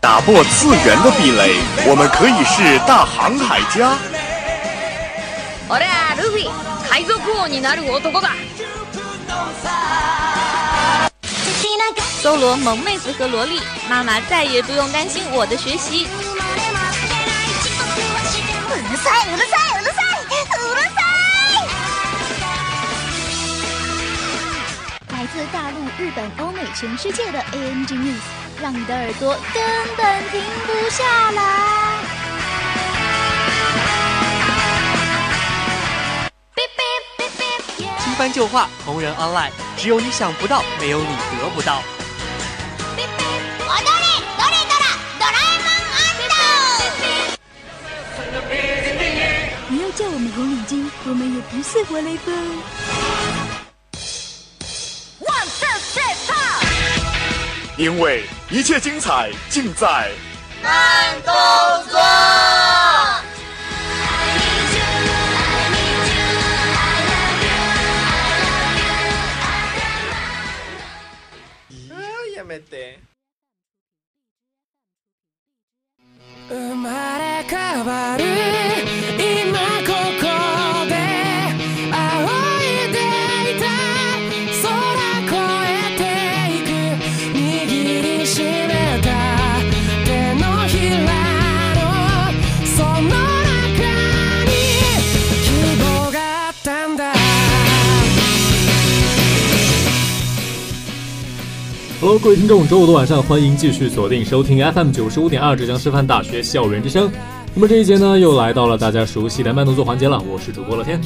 打破次元的壁垒，我们可以是大航海家。我俩路飞，海賊王になる男だ。搜罗萌妹子和萝莉，妈妈再也不用担心我的学习。うるさいうるさい 日本、欧美、全世界的 ANG News，让你的耳朵根本停不下来。新番旧话，同人 online，只有你想不到，没有你得不到。不要叫我们红领巾，我们也不是活雷锋。因为一切精彩尽在慢动作。やめて。生まれ変わる今 各位听众，周五的晚上，欢迎继续锁定收听 FM 九十五点二浙江师范大学校园之声。那么这一节呢，又来到了大家熟悉的慢动作环节了，我是主播乐天。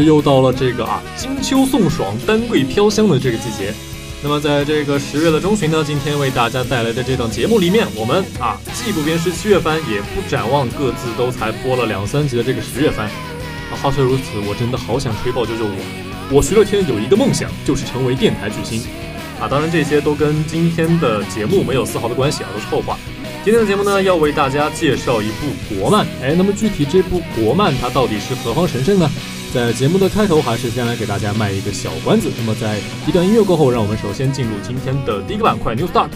是又到了这个啊金秋送爽、丹桂飘香的这个季节。那么在这个十月的中旬呢，今天为大家带来的这档节目里面，我们啊既不鞭尸七月番，也不展望各自都才播了两三集的这个十月番。啊，话虽如此，我真的好想吹爆救救我！我徐乐天有一个梦想，就是成为电台巨星。啊，当然这些都跟今天的节目没有丝毫的关系啊，都是后话。今天的节目呢，要为大家介绍一部国漫。哎，那么具体这部国漫它到底是何方神圣呢？在节目的开头，还是先来给大家卖一个小关子。那么在一段音乐过后，让我们首先进入今天的第一个板块 New Start。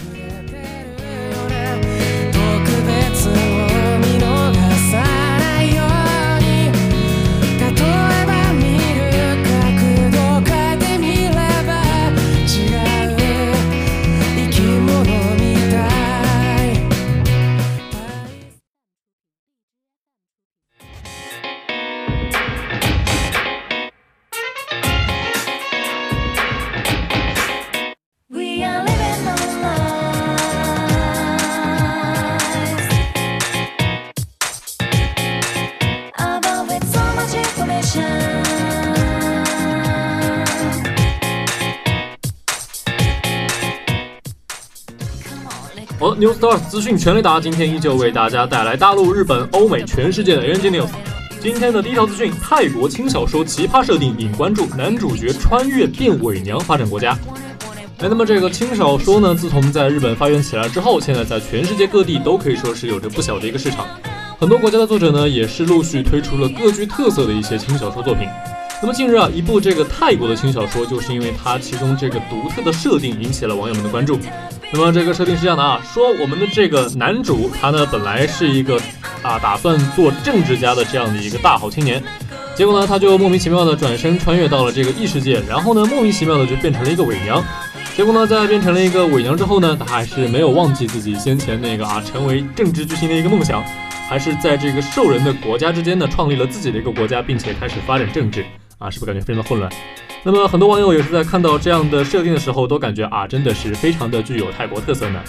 ，New Start 资讯全雷达，今天依旧为大家带来大陆、日本、欧美、全世界的 NG News。今天的第一条资讯：泰国轻小说奇葩设定引关注，男主角穿越变伪娘发展国家。哎，那么这个轻小说呢，自从在日本发源起来之后，现在在全世界各地都可以说是有着不小的一个市场。很多国家的作者呢，也是陆续推出了各具特色的一些轻小说作品。那么近日啊，一部这个泰国的轻小说，就是因为它其中这个独特的设定引起了网友们的关注。那么这个设定是这样的啊，说我们的这个男主他呢本来是一个啊打算做政治家的这样的一个大好青年，结果呢他就莫名其妙的转身穿越到了这个异世界，然后呢莫名其妙的就变成了一个伪娘。结果呢在变成了一个伪娘之后呢，他还是没有忘记自己先前那个啊成为政治巨星的一个梦想，还是在这个兽人的国家之间呢创立了自己的一个国家，并且开始发展政治啊，是不是感觉非常的混乱？那么很多网友也是在看到这样的设定的时候，都感觉啊，真的是非常的具有泰国特色呢。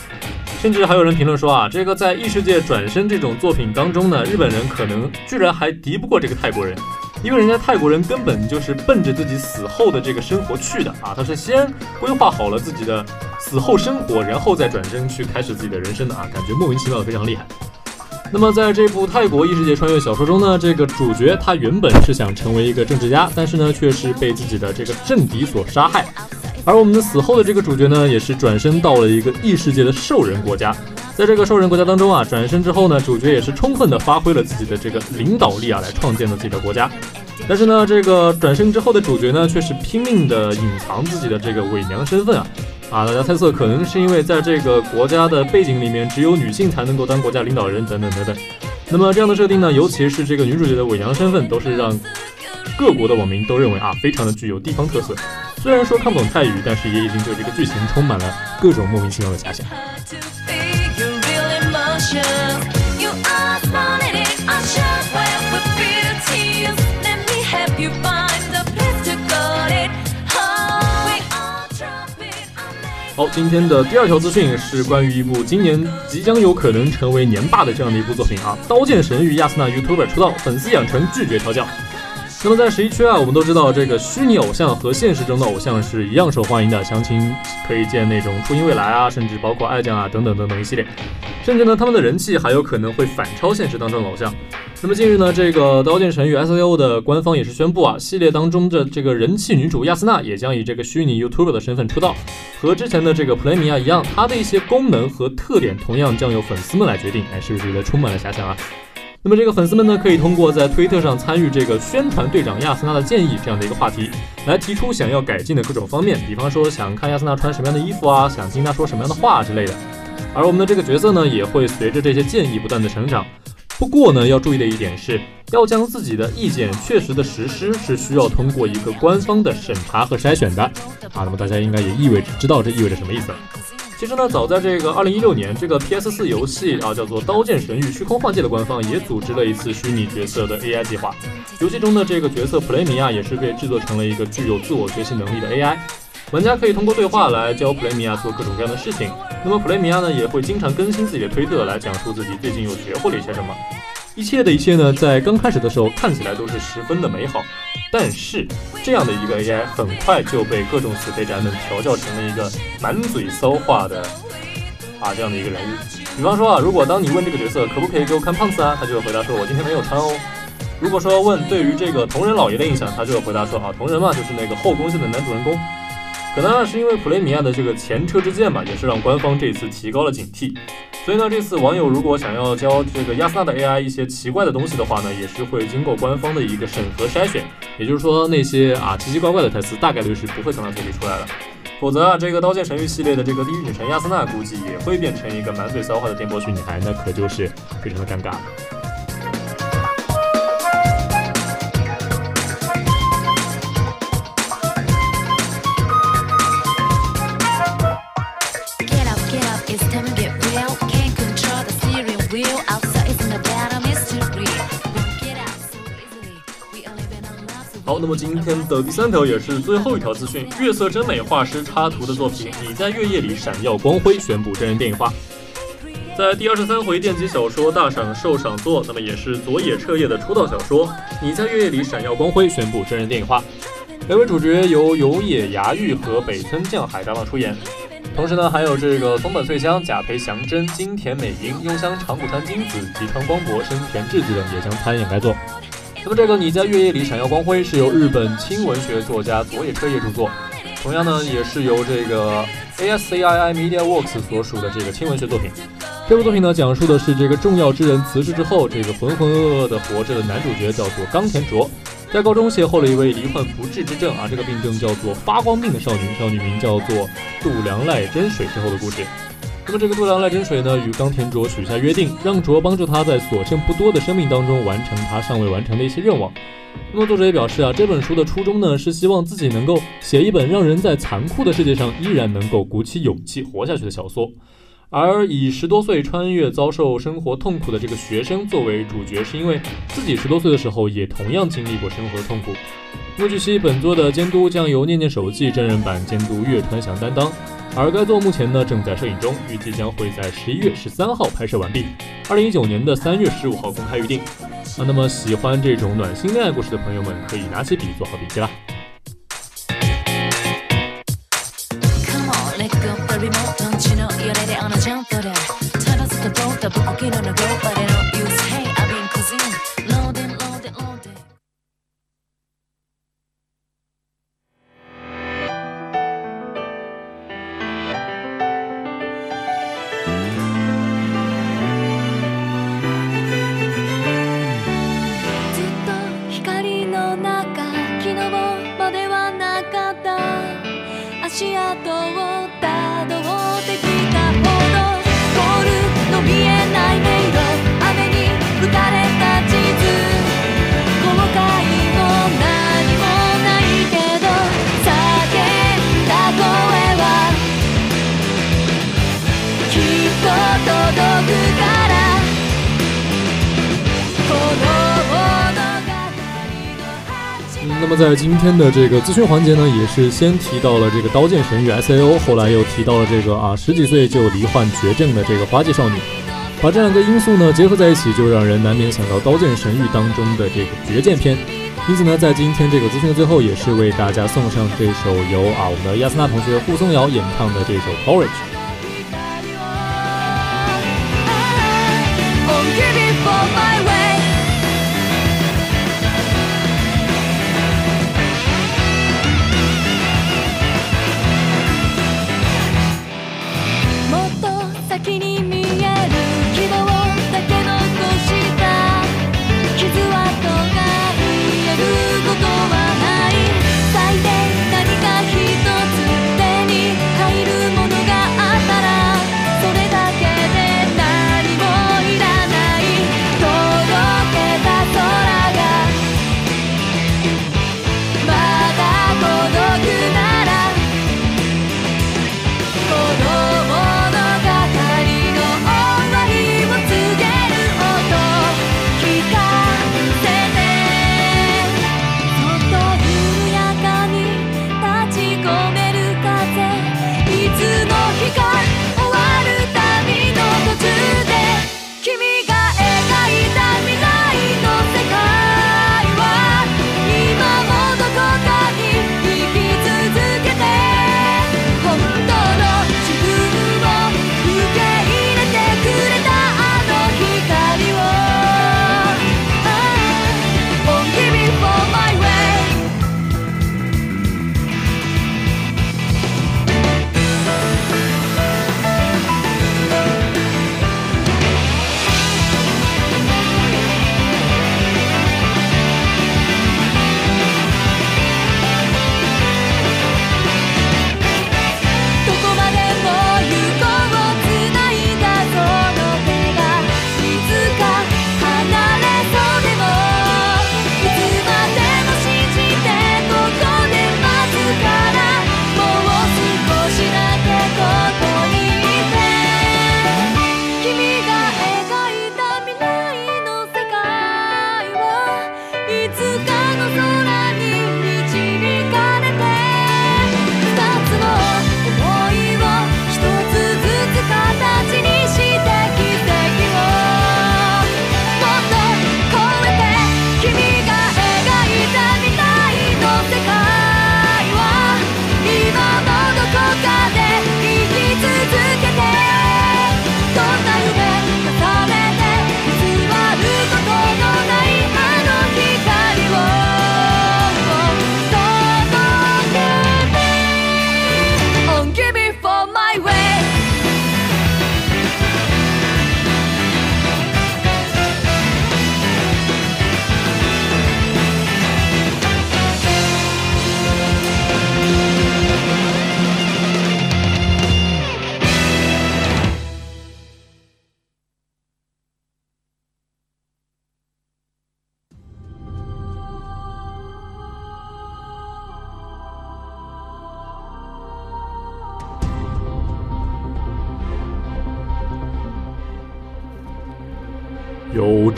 甚至还有人评论说啊，这个在异世界转身这种作品当中呢，日本人可能居然还敌不过这个泰国人，因为人家泰国人根本就是奔着自己死后的这个生活去的啊，他是先规划好了自己的死后生活，然后再转身去开始自己的人生的啊，感觉莫名其妙的非常厉害。那么在这部泰国异世界穿越小说中呢，这个主角他原本是想成为一个政治家，但是呢，却是被自己的这个政敌所杀害。而我们的死后的这个主角呢，也是转身到了一个异世界的兽人国家。在这个兽人国家当中啊，转身之后呢，主角也是充分的发挥了自己的这个领导力啊，来创建了自己的国家。但是呢，这个转身之后的主角呢，却是拼命的隐藏自己的这个伪娘身份啊！啊，大家猜测可能是因为在这个国家的背景里面，只有女性才能够当国家领导人等等等等。那么这样的设定呢，尤其是这个女主角的伪娘身份，都是让各国的网民都认为啊，非常的具有地方特色。虽然说看不懂泰语，但是也已经对这个剧情充满了各种莫名其妙的遐想。好，今天的第二条资讯是关于一部今年即将有可能成为年霸的这样的一部作品啊，《刀剑神域》亚丝娜 YouTuber 出道，粉丝养成拒绝调教。那么在十一区啊，我们都知道这个虚拟偶像和现实中的偶像是一样受欢迎的，详情可以见那种初音未来啊，甚至包括爱酱啊等等等等一系列，甚至呢他们的人气还有可能会反超现实当中的偶像。那么近日呢，这个《刀剑神域》S A O 的官方也是宣布啊，系列当中的这个人气女主亚丝娜也将以这个虚拟 YouTuber 的身份出道，和之前的这个普雷米亚一样，它的一些功能和特点同样将由粉丝们来决定。哎，是不是觉得充满了遐想啊？那么这个粉丝们呢，可以通过在推特上参与这个宣传队长亚森纳的建议这样的一个话题，来提出想要改进的各种方面，比方说想看亚森纳穿什么样的衣服啊，想听他说什么样的话之类的。而我们的这个角色呢，也会随着这些建议不断的成长。不过呢，要注意的一点是，要将自己的意见确实的实施，是需要通过一个官方的审查和筛选的啊。那么大家应该也意味着知道这意味着什么意思。其实呢，早在这个二零一六年，这个 PS 四游戏啊叫做《刀剑神域：虚空幻界》的官方也组织了一次虚拟角色的 AI 计划。游戏中的这个角色普雷米亚也是被制作成了一个具有自我学习能力的 AI。玩家可以通过对话来教普雷米亚做各种各样的事情。那么普雷米亚呢，也会经常更新自己的推特来讲述自己最近又学会了一些什么。一切的一切呢，在刚开始的时候看起来都是十分的美好。但是这样的一个 AI 很快就被各种死肥宅们调教成了一个满嘴骚话的啊这样的一个人物。比方说啊，如果当你问这个角色可不可以给我看胖子啊，他就会回答说我今天没有穿哦。如果说问对于这个同人老爷的印象，他就会回答说啊同人嘛就是那个后宫线的男主人公。可能是因为普雷米亚的这个前车之鉴吧，也是让官方这次提高了警惕。所以呢，这次网友如果想要教这个亚斯娜的 AI 一些奇怪的东西的话呢，也是会经过官方的一个审核筛选。也就是说，那些啊奇奇怪怪的台词，大概率是不会从他嘴里出来的。否则啊，这个刀剑神域系列的这个地狱女神亚斯娜，估计也会变成一个满嘴骚话的电波区女孩，那可就是非常的尴尬了。么今天的第三条也是最后一条资讯，月色真美画师插图的作品《你在月夜里闪耀光辉》宣布真人电影化。在第二十三回电击小说大赏受赏作，那么也是佐野彻夜的出道小说《你在月夜里闪耀光辉》宣布真人电影化。两位主角由有野芽郁和北村匠海搭档出演，同时呢，还有这个松本穗香、甲培祥真、金田美樱、幽香长谷川金子、吉川光博、生田智子等也将参演该作。那么这个你在月夜里闪耀光辉是由日本轻文学作家佐野彻夜著作，同样呢也是由这个 ASCII Media Works 所属的这个轻文学作品。这部作品呢讲述的是这个重要之人辞世之后，这个浑浑噩噩的活着的男主角叫做冈田卓，在高中邂逅了一位罹患不治之症啊，这个病症叫做发光病的少女，少女名叫做度良赖真水之后的故事。那么这个度良赖真水呢，与冈田卓许下约定，让卓帮助他在所剩不多的生命当中完成他尚未完成的一些愿望。那么作者也表示啊，这本书的初衷呢，是希望自己能够写一本让人在残酷的世界上依然能够鼓起勇气活下去的小说。而以十多岁穿越遭受生活痛苦的这个学生作为主角，是因为自己十多岁的时候也同样经历过生活的痛苦。那么据悉，本作的监督将由念念手记真人版监督岳川祥担当。而该作目前呢正在摄影中，预计将会在十一月十三号拍摄完毕，二零一九年的三月十五号公开预定。啊，那么喜欢这种暖心恋爱故事的朋友们，可以拿起笔做好笔记啦。那么在今天的这个资讯环节呢，也是先提到了这个刀剑神域 S.A.O，后来又提到了这个啊十几岁就罹患绝症的这个花季少女，把这两个因素呢结合在一起，就让人难免想到刀剑神域当中的这个绝剑篇。因此呢，在今天这个资讯的最后，也是为大家送上这首由啊我们的亚斯娜同学护松瑶演唱的这首 Courage。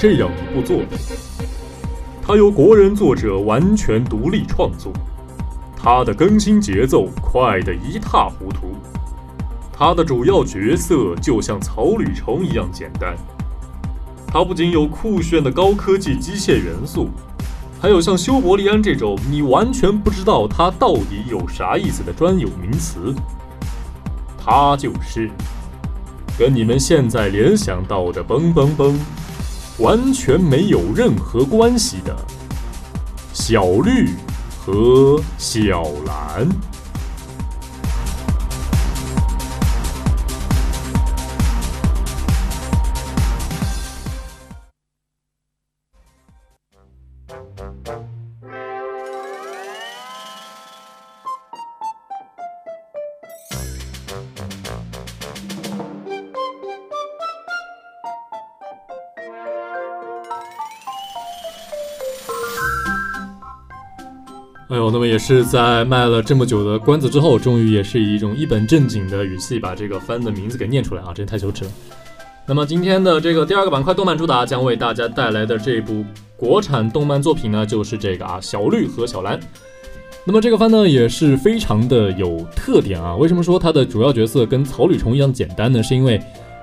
这样一部作品，它由国人作者完全独立创作，它的更新节奏快得一塌糊涂，它的主要角色就像草履虫一样简单。它不仅有酷炫的高科技机械元素，还有像修伯利安这种你完全不知道它到底有啥意思的专有名词。它就是跟你们现在联想到的“嘣嘣嘣”完全没有任何关系的小绿和小蓝。哎呦，那么也是在卖了这么久的关子之后，终于也是以一种一本正经的语气把这个番的名字给念出来啊，真太羞耻了。那么今天的这个第二个板块动漫主打将为大家带来的这部国产动漫作品呢，就是这个啊小绿和小蓝。那么这个番呢也是非常的有特点啊。为什么说它的主要角色跟草履虫一样简单呢？是因为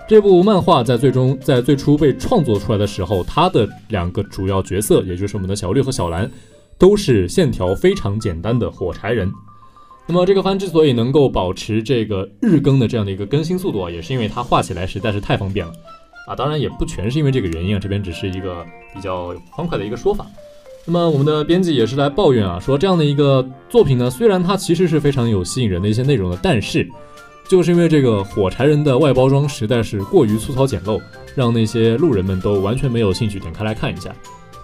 这部漫画在最终在最初被创作出来的时候，它的两个主要角色，也就是我们的小绿和小蓝。都是线条非常简单的火柴人。那么这个番之所以能够保持这个日更的这样的一个更新速度啊，也是因为它画起来实在是太方便了啊。当然也不全是因为这个原因啊，这边只是一个比较欢快的一个说法。那么我们的编辑也是来抱怨啊，说这样的一个作品呢，虽然它其实是非常有吸引人的一些内容的，但是就是因为这个火柴人的外包装实在是过于粗糙简陋，让那些路人们都完全没有兴趣点开来看一下。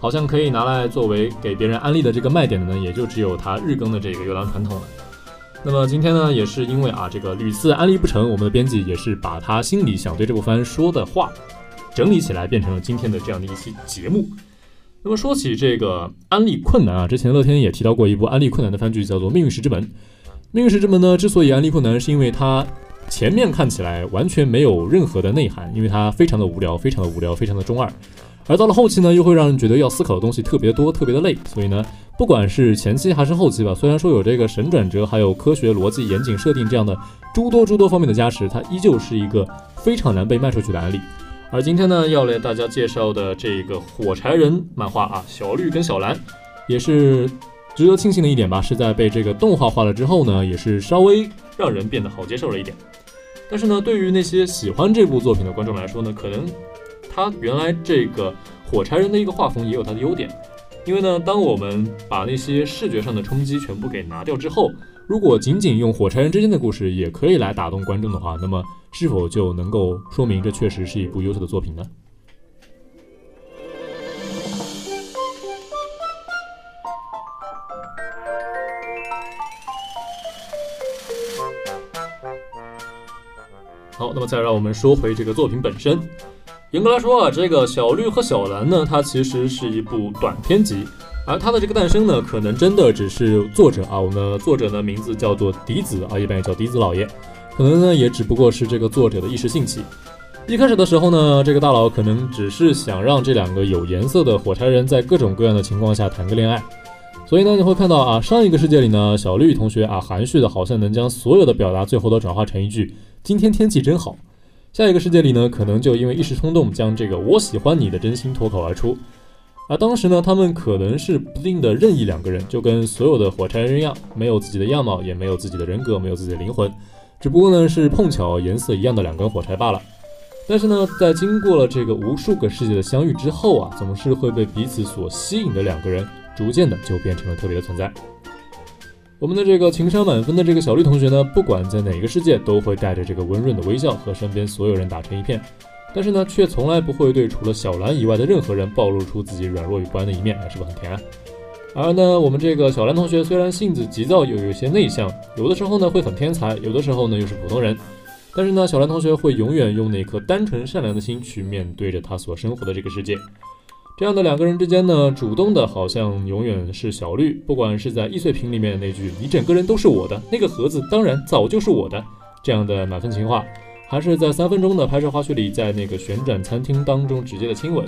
好像可以拿来作为给别人安利的这个卖点的呢，也就只有它日更的这个优良传统了。那么今天呢，也是因为啊这个屡次安利不成，我们的编辑也是把他心里想对这部番说的话整理起来，变成了今天的这样的一期节目。那么说起这个安利困难啊，之前乐天也提到过一部安利困难的番剧，叫做《命运石之门》。《命运石之门》呢，之所以安利困难，是因为它前面看起来完全没有任何的内涵，因为它非常的无聊，非常的无聊，非常的中二。而到了后期呢，又会让人觉得要思考的东西特别多，特别的累。所以呢，不管是前期还是后期吧，虽然说有这个神转折，还有科学逻辑、严谨设定这样的诸多诸多方面的加持，它依旧是一个非常难被卖出去的案例。而今天呢，要来大家介绍的这个火柴人漫画啊，小绿跟小蓝，也是值得庆幸的一点吧，是在被这个动画化了之后呢，也是稍微让人变得好接受了一点。但是呢，对于那些喜欢这部作品的观众来说呢，可能。它原来这个火柴人的一个画风也有它的优点，因为呢，当我们把那些视觉上的冲击全部给拿掉之后，如果仅仅用火柴人之间的故事也可以来打动观众的话，那么是否就能够说明这确实是一部优秀的作品呢？好，那么再让我们说回这个作品本身。严格来说啊，这个小绿和小蓝呢，它其实是一部短篇集，而它的这个诞生呢，可能真的只是作者啊，我们的作者呢名字叫做笛子啊，一般也叫笛子老爷，可能呢也只不过是这个作者的一时兴起。一开始的时候呢，这个大佬可能只是想让这两个有颜色的火柴人在各种各样的情况下谈个恋爱，所以呢，你会看到啊，上一个世界里呢，小绿同学啊，含蓄的好像能将所有的表达最后都转化成一句“今天天气真好”。下一个世界里呢，可能就因为一时冲动，将这个“我喜欢你”的真心脱口而出。而当时呢，他们可能是不定的任意两个人，就跟所有的火柴人一样，没有自己的样貌，也没有自己的人格，没有自己的灵魂，只不过呢是碰巧颜色一样的两根火柴罢了。但是呢，在经过了这个无数个世界的相遇之后啊，总是会被彼此所吸引的两个人，逐渐的就变成了特别的存在。我们的这个情商满分的这个小绿同学呢，不管在哪个世界，都会带着这个温润的微笑和身边所有人打成一片，但是呢，却从来不会对除了小蓝以外的任何人暴露出自己软弱与不安的一面，是不是很甜啊？而呢，我们这个小蓝同学虽然性子急躁，又有些内向，有的时候呢会很天才，有的时候呢又是普通人，但是呢，小蓝同学会永远用那颗单纯善良的心去面对着他所生活的这个世界。这样的两个人之间呢，主动的好像永远是小绿。不管是在易碎品里面的那句“你整个人都是我的”，那个盒子当然早就是我的这样的满分情话，还是在三分钟的拍摄花絮里，在那个旋转餐厅当中直接的亲吻，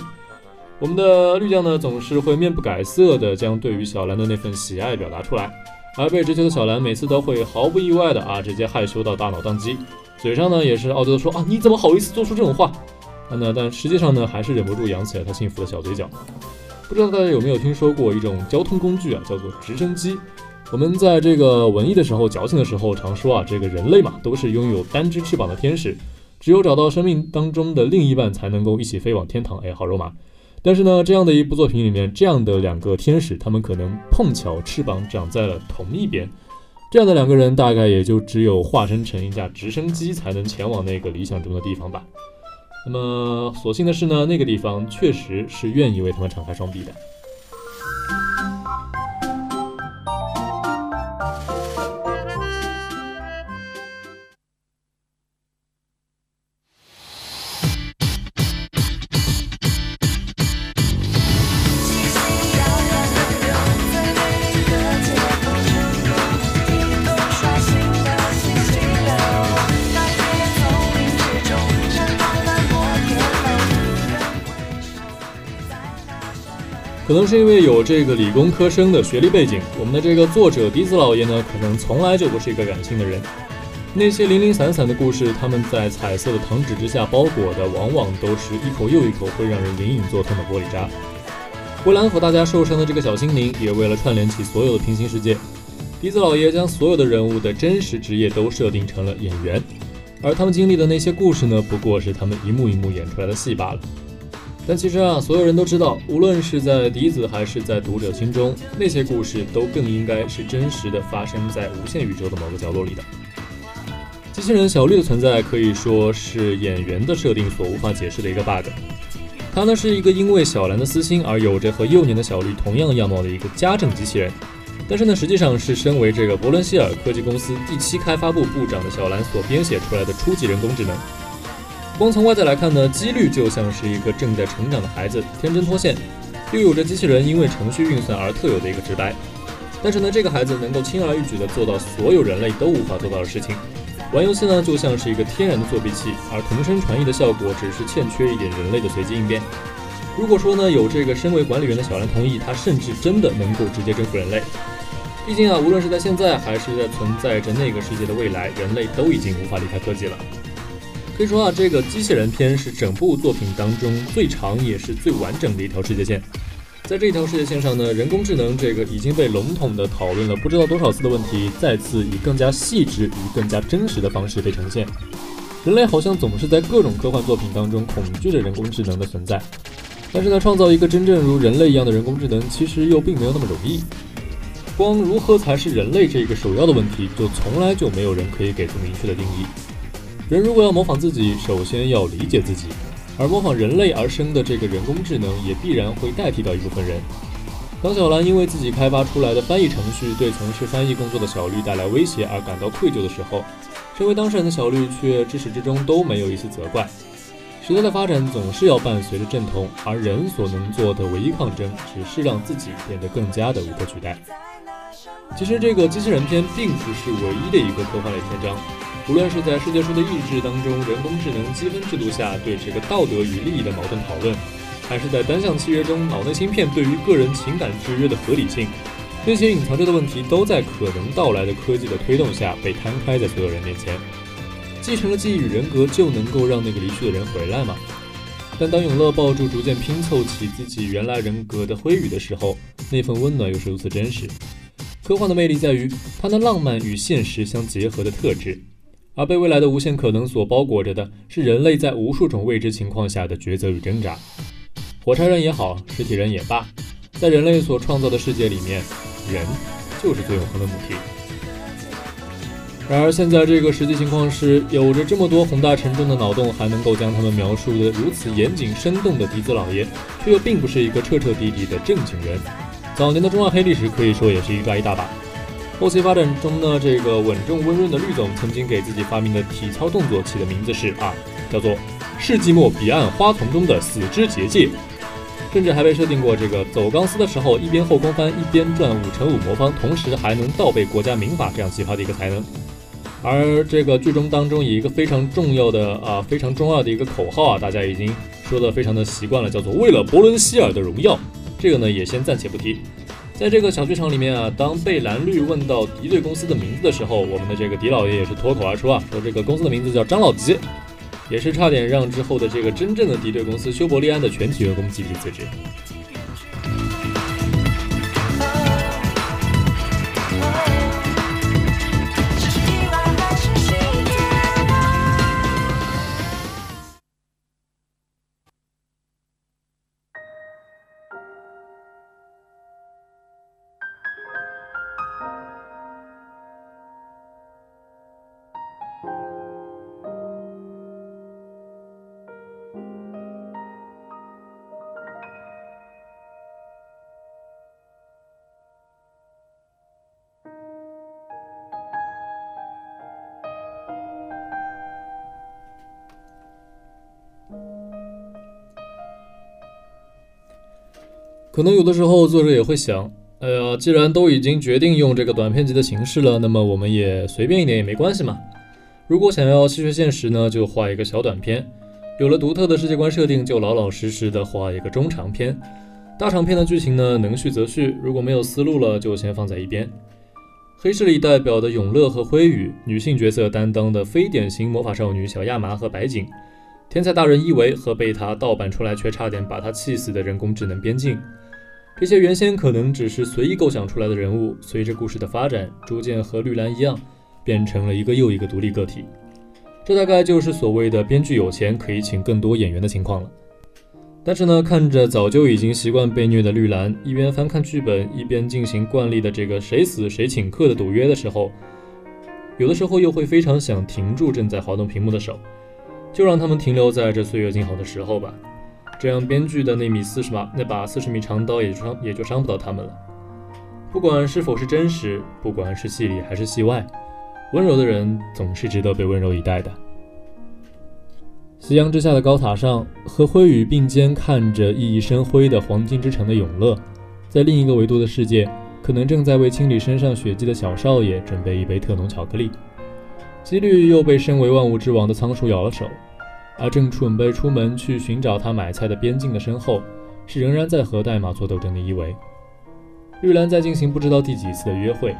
我们的绿酱呢总是会面不改色的将对于小兰的那份喜爱表达出来，而被直球的小兰每次都会毫不意外的啊直接害羞到大脑宕机，嘴上呢也是傲娇的说啊你怎么好意思做出这种话？那但实际上呢，还是忍不住扬起了他幸福的小嘴角。不知道大家有没有听说过一种交通工具啊，叫做直升机。我们在这个文艺的时候、矫情的时候，常说啊，这个人类嘛，都是拥有单只翅膀的天使，只有找到生命当中的另一半，才能够一起飞往天堂。哎，好肉麻。但是呢，这样的一部作品里面，这样的两个天使，他们可能碰巧翅膀长在了同一边，这样的两个人，大概也就只有化身成一架直升机，才能前往那个理想中的地方吧。那么，所幸的是呢，那个地方确实是愿意为他们敞开双臂的。可能是因为有这个理工科生的学历背景，我们的这个作者笛子老爷呢，可能从来就不是一个感性的人。那些零零散散的故事，他们在彩色的糖纸之下包裹的，往往都是一口又一口会让人隐隐作痛的玻璃渣。为了安抚大家受伤的这个小心灵，也为了串联起所有的平行世界，笛子老爷将所有的人物的真实职业都设定成了演员，而他们经历的那些故事呢，不过是他们一幕一幕演出来的戏罢了。但其实啊，所有人都知道，无论是在笛子还是在读者心中，那些故事都更应该是真实的发生在无限宇宙的某个角落里的。机器人小绿的存在可以说是演员的设定所无法解释的一个 bug。他呢是一个因为小兰的私心而有着和幼年的小绿同样样貌的一个家政机器人，但是呢实际上是身为这个伯伦希尔科技公司第七开发部部长的小兰所编写出来的初级人工智能。光从外在来看呢，几率就像是一个正在成长的孩子，天真脱线，又有着机器人因为程序运算而特有的一个直白。但是呢，这个孩子能够轻而易举地做到所有人类都无法做到的事情。玩游戏呢，就像是一个天然的作弊器，而同声传译的效果只是欠缺一点人类的随机应变。如果说呢，有这个身为管理员的小兰同意，他甚至真的能够直接征服人类。毕竟啊，无论是在现在还是在存在着那个世界的未来，人类都已经无法离开科技了。可以说啊，这个机器人篇是整部作品当中最长也是最完整的一条世界线。在这条世界线上呢，人工智能这个已经被笼统的讨论了不知道多少次的问题，再次以更加细致、以更加真实的方式被呈现。人类好像总是在各种科幻作品当中恐惧着人工智能的存在，但是呢，创造一个真正如人类一样的人工智能，其实又并没有那么容易。光如何才是人类这个首要的问题，就从来就没有人可以给出明确的定义。人如果要模仿自己，首先要理解自己，而模仿人类而生的这个人工智能，也必然会代替到一部分人。当小兰因为自己开发出来的翻译程序对从事翻译工作的小绿带来威胁而感到愧疚的时候，身为当事人的小绿却至始至终都没有一丝责怪。时代的发展总是要伴随着阵痛，而人所能做的唯一抗争，只是让自己变得更加的无可取代。其实，这个机器人篇并不是唯一的一个科幻类篇章。无论是在世界树的意志当中，人工智能积分制度下对这个道德与利益的矛盾讨论，还是在单向契约中脑内芯片对于个人情感制约的合理性，那些隐藏着的问题，都在可能到来的科技的推动下被摊开在所有人面前。继承了记忆与人格，就能够让那个离去的人回来吗？但当永乐抱住逐渐拼凑起自己原来人格的灰羽的时候，那份温暖又是如此真实。科幻的魅力在于它那浪漫与现实相结合的特质。而被未来的无限可能所包裹着的是人类在无数种未知情况下的抉择与挣扎。火柴人也好，实体人也罢，在人类所创造的世界里面，人就是最永恒的母题。然而，现在这个实际情况是，有着这么多宏大沉重的脑洞，还能够将他们描述的如此严谨生动的笛子老爷，却又并不是一个彻彻底底的正经人。早年的中二黑历史可以说也是一抓一大把。后期发展中呢，这个稳重温润的绿总曾经给自己发明的体操动作起的名字是啊，叫做“世纪末彼岸花丛中的死之结界”，甚至还被设定过这个走钢丝的时候一边后空翻一边转五乘五魔方，同时还能倒背国家民法这样奇葩的一个才能。而这个剧中当中以一个非常重要的啊非常重要的一个口号啊，大家已经说的非常的习惯了，叫做“为了伯伦希尔的荣耀”。这个呢也先暂且不提。在这个小剧场里面啊，当被蓝绿问到敌对公司的名字的时候，我们的这个狄老爷也是脱口而出啊，说这个公司的名字叫张老吉，也是差点让之后的这个真正的敌对公司休伯利安的全体员工集体辞职。可能有的时候作者也会想，哎呀，既然都已经决定用这个短篇集的形式了，那么我们也随便一点也没关系嘛。如果想要戏谑现实呢，就画一个小短片；有了独特的世界观设定，就老老实实的画一个中长篇。大长篇的剧情呢，能续则续，如果没有思路了，就先放在一边。黑势力代表的永乐和辉宇，女性角色担当的非典型魔法少女小亚麻和白景，天才大人伊维和被他盗版出来却差点把他气死的人工智能边境，这些原先可能只是随意构想出来的人物，随着故事的发展，逐渐和绿兰一样，变成了一个又一个独立个体。这大概就是所谓的编剧有钱可以请更多演员的情况了。但是呢，看着早就已经习惯被虐的绿兰，一边翻看剧本，一边进行惯例的这个谁死谁请客的赌约的时候，有的时候又会非常想停住正在滑动屏幕的手，就让他们停留在这岁月静好的时候吧。这样编剧的那米四十码那把四十米长刀也就伤也就伤不到他们了。不管是否是真实，不管是戏里还是戏外，温柔的人总是值得被温柔以待的。夕阳之下的高塔上，和辉宇并肩看着熠熠生辉的黄金之城的永乐，在另一个维度的世界，可能正在为清理身上血迹的小少爷准备一杯特浓巧克力。几率又被身为万物之王的仓鼠咬了手，而正准备出门去寻找他买菜的边境的身后，是仍然在和代码做斗争的伊维。玉兰在进行不知道第几次的约会，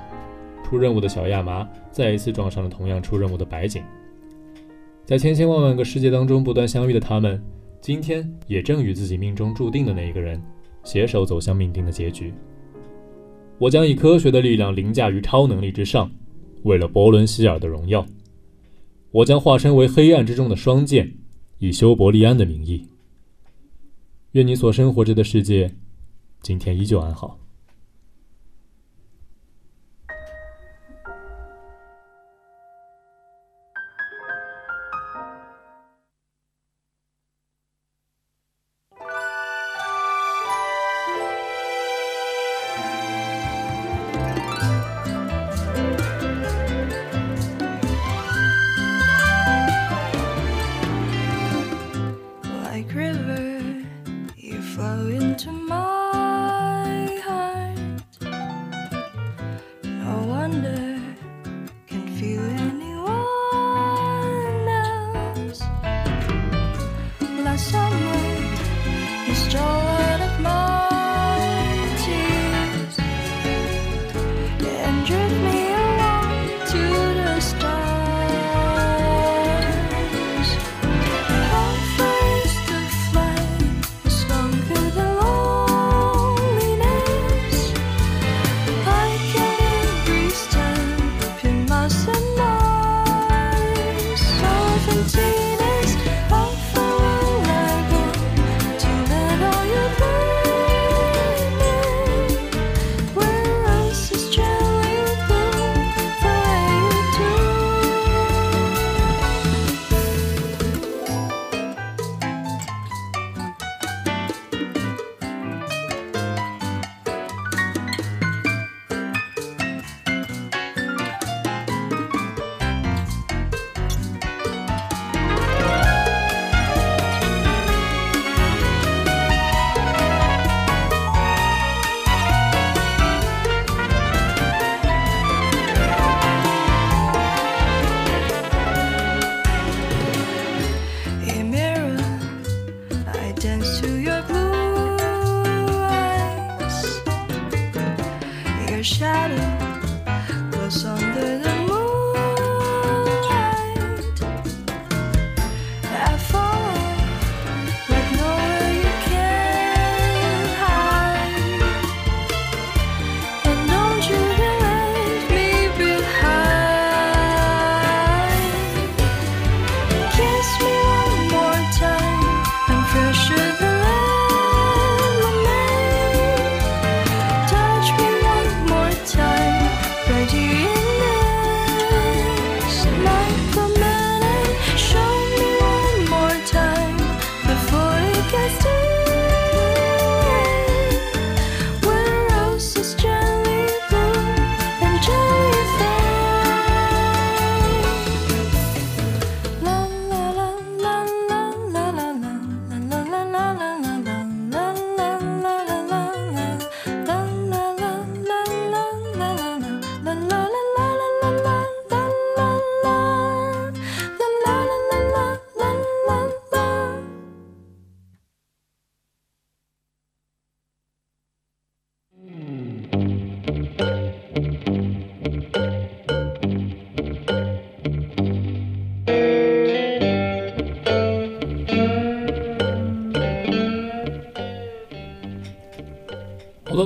出任务的小亚麻再一次撞上了同样出任务的白景。在千千万万个世界当中不断相遇的他们，今天也正与自己命中注定的那一个人携手走向命定的结局。我将以科学的力量凌驾于超能力之上，为了伯伦希尔的荣耀，我将化身为黑暗之中的双剑，以修伯利安的名义。愿你所生活着的世界，今天依旧安好。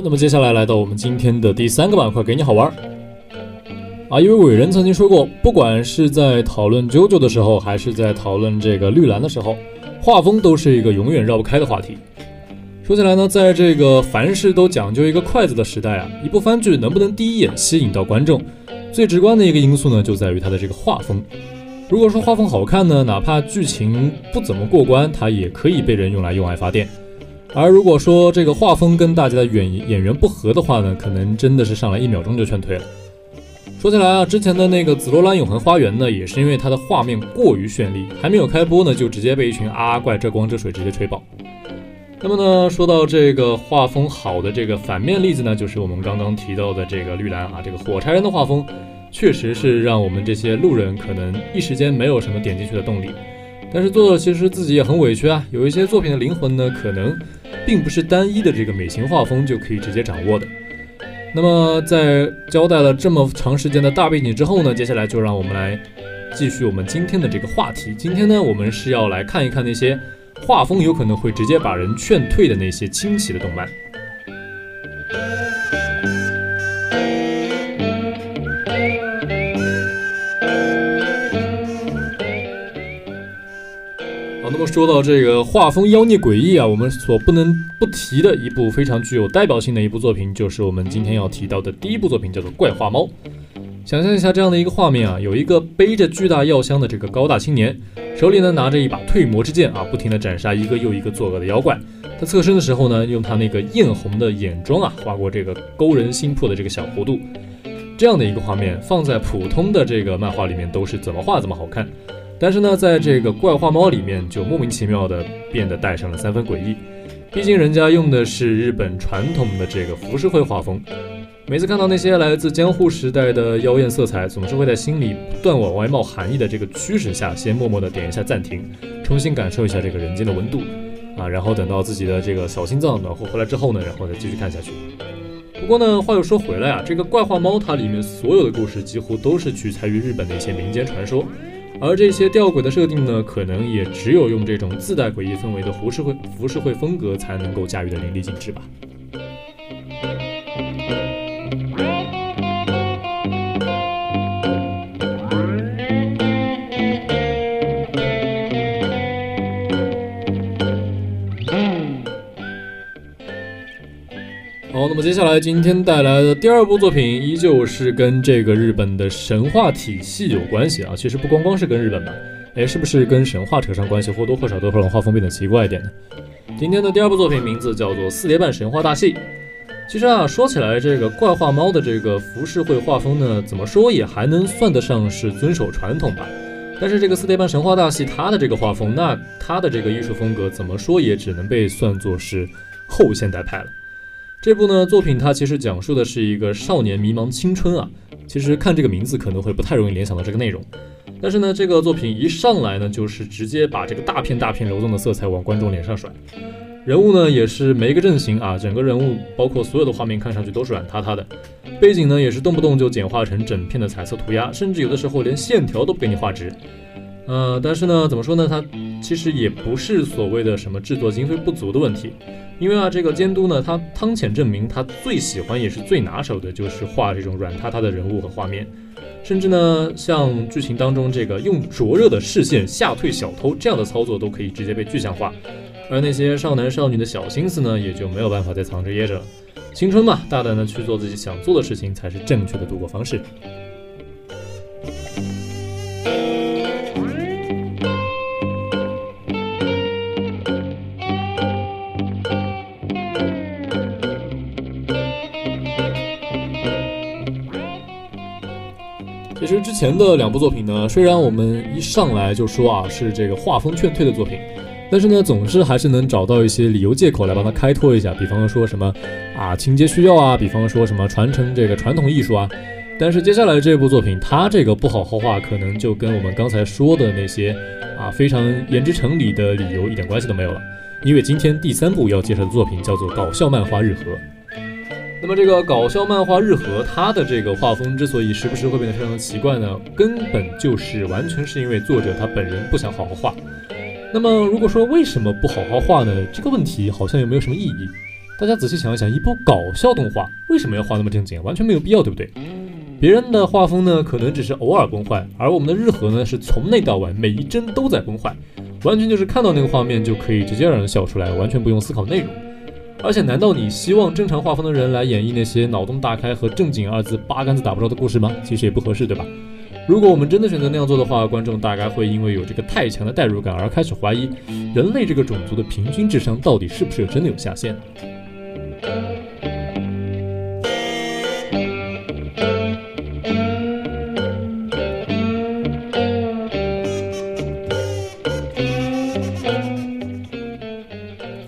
那么接下来来到我们今天的第三个板块，给你好玩儿啊！一位伟人曾经说过，不管是在讨论 JoJo 的时候，还是在讨论这个绿蓝的时候，画风都是一个永远绕不开的话题。说起来呢，在这个凡事都讲究一个筷子的时代啊，一部番剧能不能第一眼吸引到观众，最直观的一个因素呢，就在于它的这个画风。如果说画风好看呢，哪怕剧情不怎么过关，它也可以被人用来用爱发电。而如果说这个画风跟大家的演演员不合的话呢，可能真的是上来一秒钟就劝退了。说起来啊，之前的那个《紫罗兰永恒花园》呢，也是因为它的画面过于绚丽，还没有开播呢，就直接被一群阿怪遮光遮水直接吹爆。那么呢，说到这个画风好的这个反面例子呢，就是我们刚刚提到的这个绿蓝啊，这个火柴人的画风，确实是让我们这些路人可能一时间没有什么点进去的动力。但是作者其实自己也很委屈啊，有一些作品的灵魂呢，可能并不是单一的这个美型画风就可以直接掌握的。那么在交代了这么长时间的大背景之后呢，接下来就让我们来继续我们今天的这个话题。今天呢，我们是要来看一看那些。画风有可能会直接把人劝退的那些清奇的动漫。说到这个画风妖孽诡异啊，我们所不能不提的一部非常具有代表性的一部作品，就是我们今天要提到的第一部作品，叫做《怪画猫》。想象一下这样的一个画面啊，有一个背着巨大药箱的这个高大青年，手里呢拿着一把退魔之剑啊，不停地斩杀一个又一个作恶的妖怪。他侧身的时候呢，用他那个艳红的眼妆啊，画过这个勾人心魄的这个小弧度。这样的一个画面放在普通的这个漫画里面都是怎么画怎么好看，但是呢，在这个怪画猫里面就莫名其妙的变得带上了三分诡异。毕竟人家用的是日本传统的这个浮世绘画风。每次看到那些来自江户时代的妖艳色彩，总是会在心里不断往外冒寒意的这个驱使下，先默默的点一下暂停，重新感受一下这个人间的温度啊，然后等到自己的这个小心脏暖和回来之后呢，然后再继续看下去。不过呢，话又说回来啊，这个怪画猫它里面所有的故事几乎都是取材于日本的一些民间传说，而这些吊诡的设定呢，可能也只有用这种自带诡异氛围的浮世绘浮世绘风格才能够驾驭的淋漓尽致吧。好，那么接下来今天带来的第二部作品，依旧是跟这个日本的神话体系有关系啊。其实不光光是跟日本吧，哎，是不是跟神话扯上关系，或多或少都会让画风变得奇怪一点呢？今天的第二部作品名字叫做《四叠半神话大戏》。其实啊，说起来，这个怪画猫的这个浮世绘画风呢，怎么说也还能算得上是遵守传统吧。但是这个四叠半神话大戏，它的这个画风，那它的这个艺术风格，怎么说也只能被算作是后现代派了。这部呢作品，它其实讲述的是一个少年迷茫青春啊。其实看这个名字可能会不太容易联想到这个内容，但是呢，这个作品一上来呢，就是直接把这个大片大片流动的色彩往观众脸上甩。人物呢也是没个阵型啊，整个人物包括所有的画面看上去都是软塌塌的。背景呢也是动不动就简化成整片的彩色涂鸦，甚至有的时候连线条都不给你画直。呃，但是呢，怎么说呢？它其实也不是所谓的什么制作经费不足的问题，因为啊，这个监督呢，他汤浅证明他最喜欢也是最拿手的就是画这种软塌塌的人物和画面，甚至呢，像剧情当中这个用灼热的视线吓退小偷这样的操作都可以直接被具象化，而那些少男少女的小心思呢，也就没有办法再藏着掖着了。青春嘛，大胆的去做自己想做的事情才是正确的度过方式。其实之前的两部作品呢，虽然我们一上来就说啊是这个画风劝退的作品，但是呢，总是还是能找到一些理由借口来帮他开脱一下，比方说什么啊情节需要啊，比方说什么传承这个传统艺术啊。但是接下来这部作品，它这个不好好画，可能就跟我们刚才说的那些啊非常言之成理的理由一点关系都没有了。因为今天第三部要介绍的作品叫做搞笑漫画日和。那么这个搞笑漫画日和，它的这个画风之所以时不时会变得非常的奇怪呢，根本就是完全是因为作者他本人不想好好画。那么如果说为什么不好好画呢？这个问题好像又没有什么意义。大家仔细想一想，一部搞笑动画为什么要画那么正经？完全没有必要，对不对？别人的画风呢，可能只是偶尔崩坏，而我们的日和呢，是从内到外每一帧都在崩坏，完全就是看到那个画面就可以直接让人笑出来，完全不用思考内容。而且，难道你希望正常画风的人来演绎那些脑洞大开和正经二字八竿子打不着的故事吗？其实也不合适，对吧？如果我们真的选择那样做的话，观众大概会因为有这个太强的代入感而开始怀疑，人类这个种族的平均智商到底是不是真的有下限？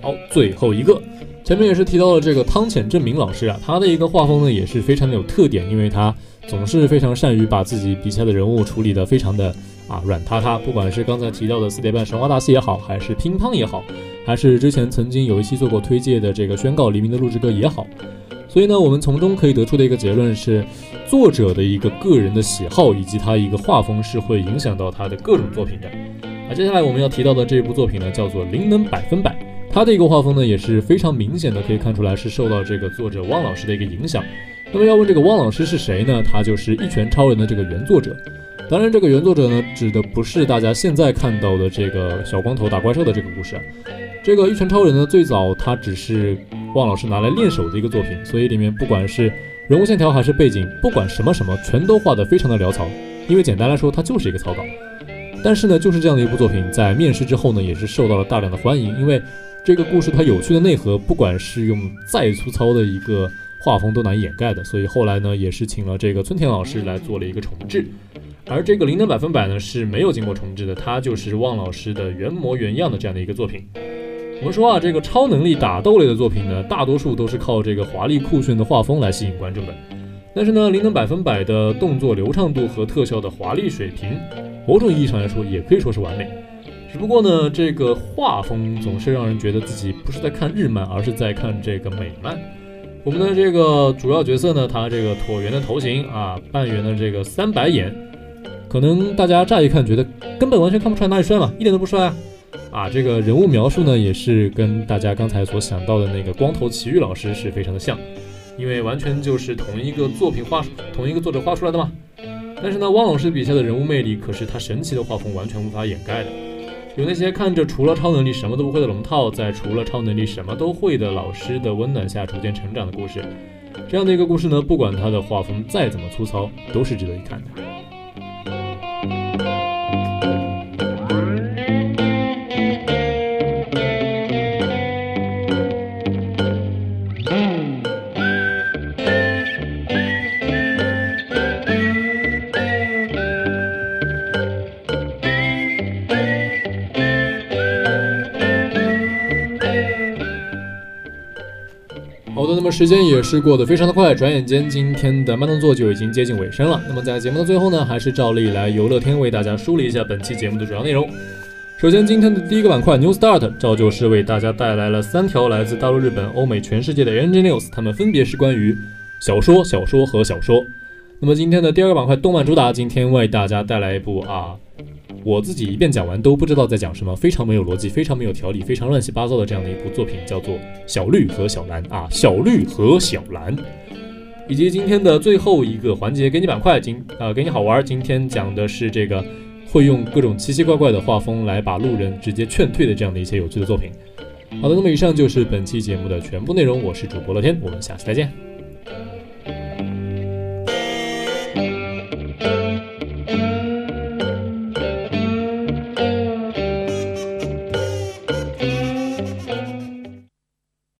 好，最后一个。前面也是提到了这个汤浅正明老师啊，他的一个画风呢也是非常的有特点，因为他总是非常善于把自己笔下的人物处理的非常的啊软塌塌，不管是刚才提到的四点半神话大戏也好，还是乒乓也好，还是之前曾经有一期做过推介的这个宣告黎明的录制歌也好，所以呢，我们从中可以得出的一个结论是，作者的一个个人的喜好以及他一个画风是会影响到他的各种作品的。啊接下来我们要提到的这部作品呢，叫做《灵能百分百》。他的一个画风呢也是非常明显的，可以看出来是受到这个作者汪老师的一个影响。那么要问这个汪老师是谁呢？他就是《一拳超人》的这个原作者。当然，这个原作者呢指的不是大家现在看到的这个小光头打怪兽的这个故事。这个《一拳超人》呢，最早他只是汪老师拿来练手的一个作品，所以里面不管是人物线条还是背景，不管什么什么，全都画得非常的潦草。因为简单来说，它就是一个草稿。但是呢，就是这样的一部作品，在面世之后呢，也是受到了大量的欢迎，因为。这个故事它有趣的内核，不管是用再粗糙的一个画风都难以掩盖的，所以后来呢，也是请了这个村田老师来做了一个重置。而这个灵能百分百呢是没有经过重置的，它就是望老师的原模原样的这样的一个作品。我们说啊，这个超能力打斗类的作品呢，大多数都是靠这个华丽酷炫的画风来吸引观众的。但是呢，灵能百分百的动作流畅度和特效的华丽水平，某种意义上来说也可以说是完美。只不过呢，这个画风总是让人觉得自己不是在看日漫，而是在看这个美漫。我们的这个主要角色呢，他这个椭圆的头型啊，半圆的这个三白眼，可能大家乍一看觉得根本完全看不出来哪里帅嘛，一点都不帅啊！啊，这个人物描述呢，也是跟大家刚才所想到的那个光头奇遇老师是非常的像，因为完全就是同一个作品画，同一个作者画出来的嘛。但是呢，汪老师笔下的人物魅力可是他神奇的画风完全无法掩盖的。有那些看着除了超能力什么都不会的龙套，在除了超能力什么都会的老师的温暖下逐渐成长的故事，这样的一个故事呢，不管它的画风再怎么粗糙，都是值得一看的。时间也是过得非常的快，转眼间今天的慢动作就已经接近尾声了。那么在节目的最后呢，还是照例来游乐天为大家梳理一下本期节目的主要内容。首先，今天的第一个板块 New Start，照旧是为大家带来了三条来自大陆、日本、欧美、全世界的 NG News，它们分别是关于小说、小说和小说。那么今天的第二个板块动漫主打，今天为大家带来一部啊。我自己一遍讲完都不知道在讲什么，非常没有逻辑，非常没有条理，非常乱七八糟的这样的一部作品，叫做《小绿和小蓝》啊，《小绿和小蓝》，以及今天的最后一个环节给你板块，今呃给你好玩，今天讲的是这个会用各种奇奇怪怪的画风来把路人直接劝退的这样的一些有趣的作品。好的，那么以上就是本期节目的全部内容，我是主播乐天，我们下期再见。